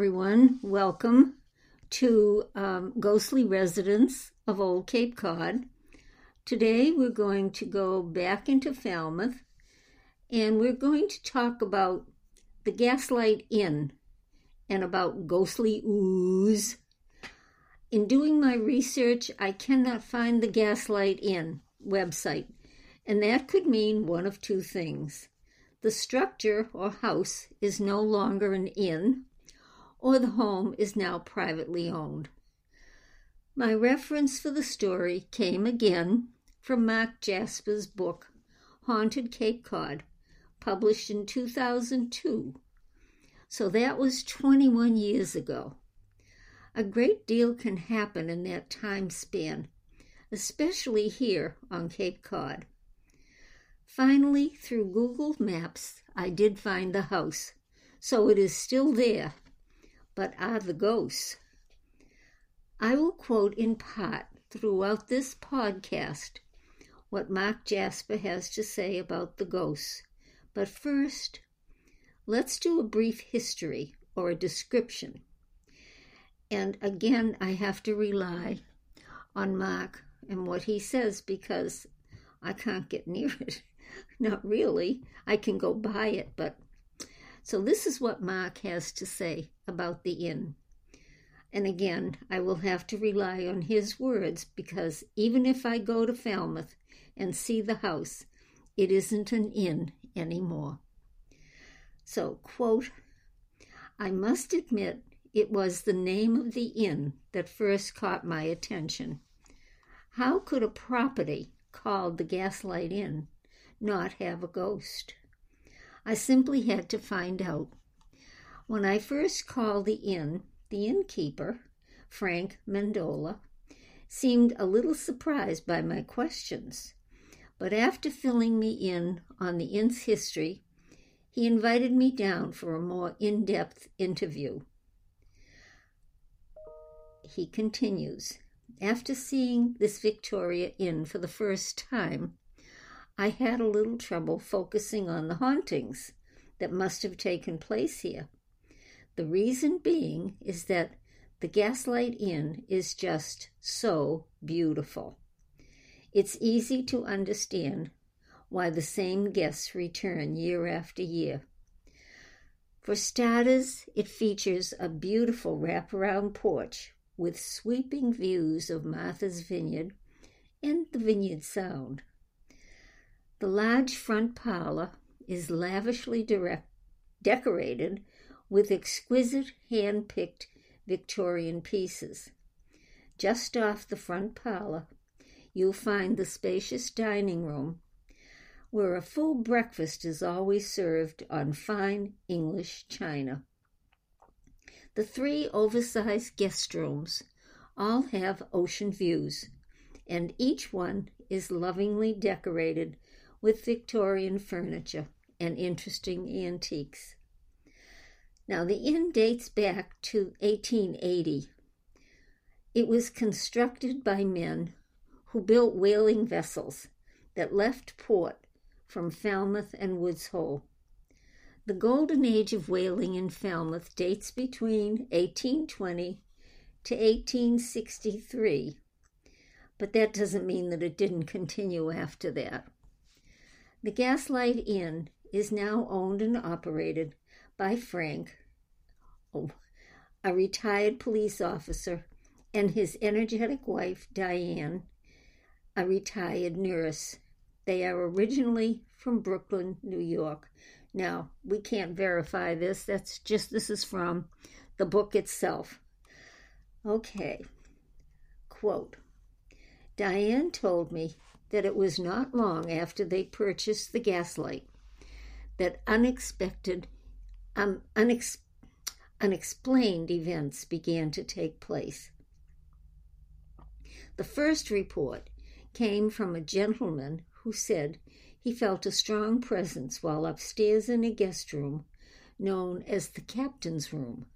everyone. Welcome to um, Ghostly Residents of Olde Cape Cod. Today we're going to go back into Falmouth and we're going to talk about the Gaslight Inn and about ghostly ooze. In doing my research, I cannot find the Gaslight Inn website, and that could mean one of two things. The structure or house is no longer an inn, or the home is now privately owned. My reference for the story came again from Mark Jasper's book, Haunted Cape Cod, published in 2002. So that was 21 years ago. A great deal can happen in that time span, especially here on Cape Cod. Finally, through Google Maps, I did find the house, so it is still there. But are the ghosts? I will quote in part throughout this podcast what Mark Jasper has to say about the ghosts. But first, let's do a brief history or a description. And again, I have to rely on Mark and what he says because I can't get near it. Not really. I can go by it, but. So, this is what Mark has to say about the inn. And again, I will have to rely on his words because even if I go to Falmouth and see the house, it isn't an inn anymore. So, quote, I must admit it was the name of the inn that first caught my attention. How could a property called the Gaslight Inn not have a ghost. I simply had to find out. When I first called the inn, the innkeeper, Frank Mendola, seemed a little surprised by my questions. But after filling me in on the inn's history, he invited me down for a more in depth interview. He continues After seeing this Victoria Inn for the first time, I had a little trouble focusing on the hauntings that must have taken place here. The reason being is that the Gaslight Inn is just so beautiful. It's easy to understand why the same guests return year after year. For starters, it features a beautiful wraparound porch with sweeping views of Martha's Vineyard and the Vineyard Sound. The large front parlor is lavishly direct, decorated with exquisite hand picked Victorian pieces. Just off the front parlor, you'll find the spacious dining room where a full breakfast is always served on fine English china. The three oversized guest rooms all have ocean views, and each one is lovingly decorated with Victorian furniture and interesting antiques. Now, the inn dates back to 1880. It was constructed by men who built whaling vessels that left port from Falmouth and Woods Hole. The golden age of whaling in Falmouth dates between 1820 to 1863, but that doesn't mean that it didn't continue after that. The Gaslight Inn is now owned and operated by Frank, oh, a retired police officer, and his energetic wife, Diane, a retired nurse. They are originally from Brooklyn, New York. Now, we can't verify this. That's just, this is from the book itself. Okay. Quote Diane told me that it was not long after they purchased the gaslight that unexpected, um, unex, unexplained events began to take place. The first report came from a gentleman who said he felt a strong presence while upstairs in a guest room known as the captain's room.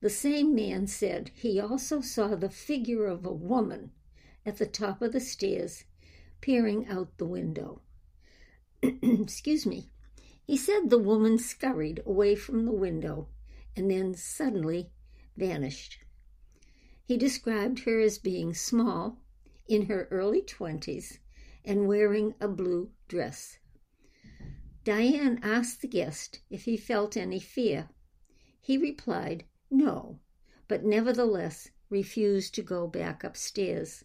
The same man said he also saw the figure of a woman at the top of the stairs peering out the window. Excuse me. He said the woman scurried away from the window and then suddenly vanished. He described her as being small, in her early twenties, and wearing a blue dress. Diane asked the guest if he felt any fear. He replied, no, but nevertheless refused to go back upstairs.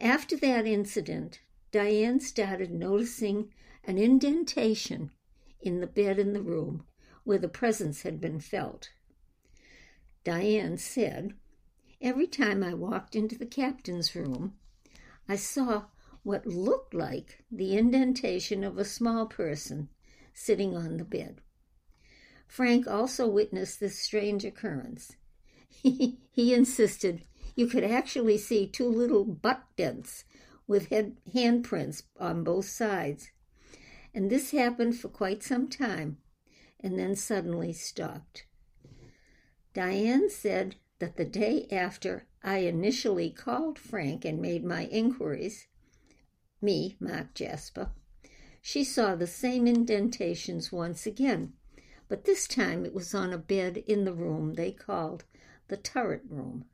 After that incident, Diane started noticing an indentation in the bed in the room where the presence had been felt. Diane said, Every time I walked into the captain's room, I saw what looked like the indentation of a small person sitting on the bed. Frank also witnessed this strange occurrence. He, insisted you could actually see two little butt dents with head, handprints on both sides. And this happened for quite some time and then suddenly stopped. Diane said that the day after I initially called Frank and made my inquiries, me, Mark Jasper, she saw the same indentations once again, but this time it was on a bed in the room they called the turret room.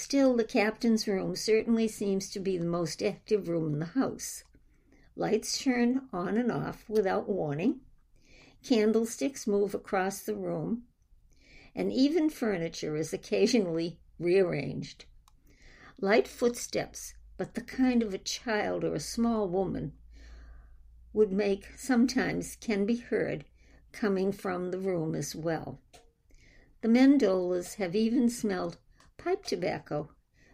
Still, the captain's room certainly seems to be the most active room in the house. Lights turn on and off without warning. Candlesticks move across the room, and even furniture is occasionally rearranged. Light footsteps but the kind of a child or a small woman would make sometimes can be heard coming from the room as well. The Mendolas have even smelled pipe tobacco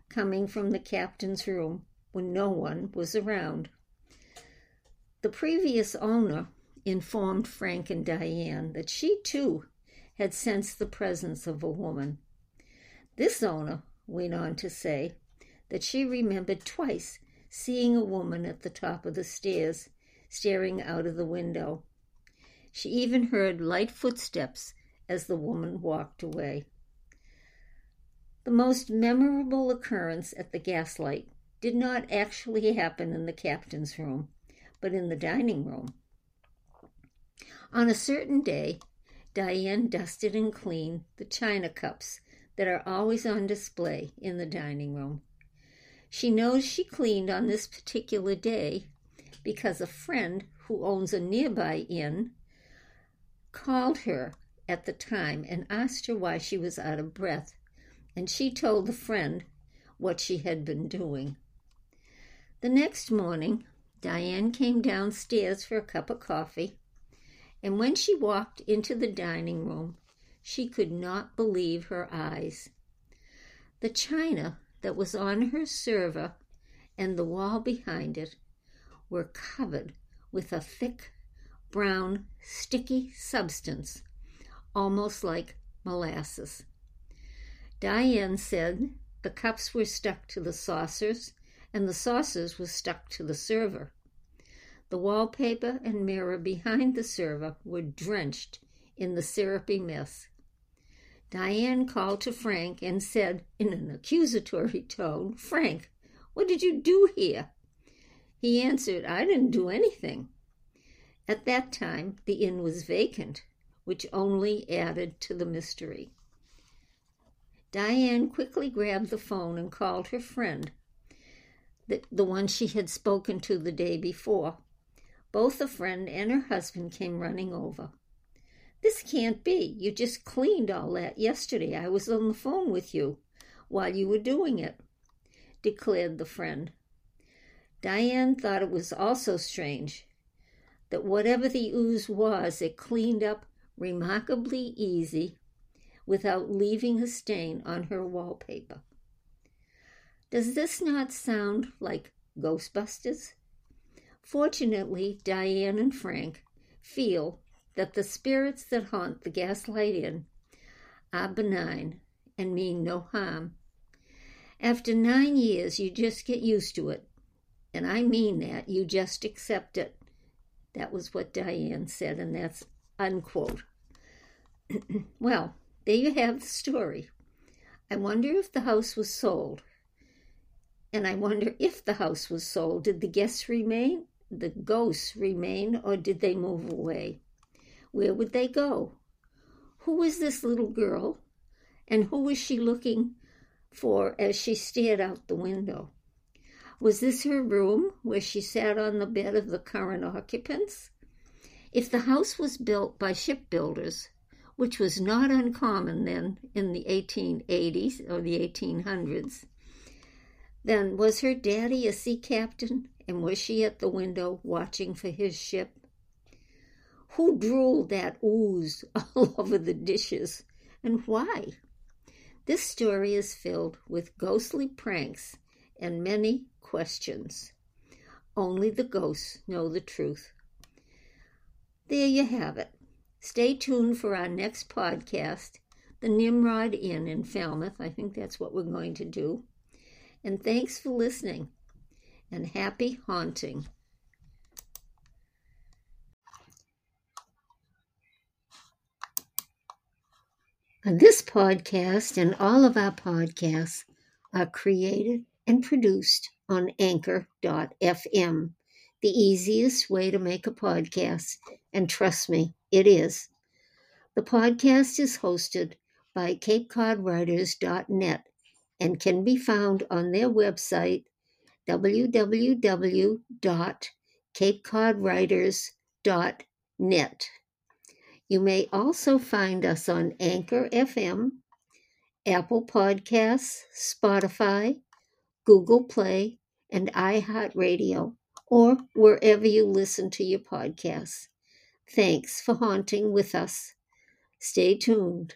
coming from the captain's room when no one was around. The previous owner informed Frank and Diane that she too had sensed the presence of a woman. This owner went on to say that she remembered twice seeing a woman at the top of the stairs staring out of the window. She even heard light footsteps as the woman walked away. The most memorable occurrence at the gaslight did not actually happen in the captain's room, but in the dining room. On a certain day, Diane dusted and cleaned the china cups that are always on display in the dining room. She knows she cleaned on this particular day because a friend who owns a nearby inn called her at the time and asked her why she was out of breath, and she told the friend what she had been doing. The next morning, Diane came downstairs for a cup of coffee, and when she walked into the dining room, she could not believe her eyes. The china that was on her server and the wall behind it were covered with a thick, brown, sticky substance, almost like molasses. Diane said the cups were stuck to the saucers and the saucers were stuck to the server. The wallpaper and mirror behind the server were drenched in the syrupy mess. Diane called to Frank and said in an accusatory tone, Frank, what did you do here? He answered, I didn't do anything. At that time, the inn was vacant, which only added to the mystery. Diane quickly grabbed the phone and called her friend, the, the one she had spoken to the day before. Both the friend and her husband came running over. This can't be. You just cleaned all that yesterday. I was on the phone with you while you were doing it, declared the friend. Diane thought it was also strange that whatever the ooze was, it cleaned up remarkably easy without leaving a stain on her wallpaper. Does this not sound like Ghostbusters? Fortunately, Diane and Frank feel that the spirits that haunt the Gaslight Inn are benign and mean no harm. After nine years, you just get used to it. And I mean that. You just accept it. That was what Diane said, and that's unquote. well, there you have the story. I wonder if the house was sold. And I wonder if the house was sold, did the guests remain, the ghosts remain, or did they move away? Where would they go? Who was this little girl? And who was she looking for as she stared out the window? Was this her room where she sat on the bed of the current occupants? If the house was built by shipbuilders, which was not uncommon then in the 1880s or the 1800s, then was her daddy a sea captain and was she at the window watching for his ship? Who drooled that ooze all over the dishes and why? This story is filled with ghostly pranks and many questions. Only the ghosts know the truth. There you have it. Stay tuned for our next podcast, the Nimrod Inn in Falmouth. I think that's what we're going to do. And thanks for listening and happy haunting. This podcast and all of our podcasts are created and produced on anchor.fm, the easiest way to make a podcast, and trust me, it is. The podcast is hosted by CapeCodWriters.net and can be found on their website www.capecodwriters.net. You may also find us on Anchor FM, Apple Podcasts, Spotify, Google Play, and iHeartRadio, or wherever you listen to your podcasts. Thanks for haunting with us. Stay tuned.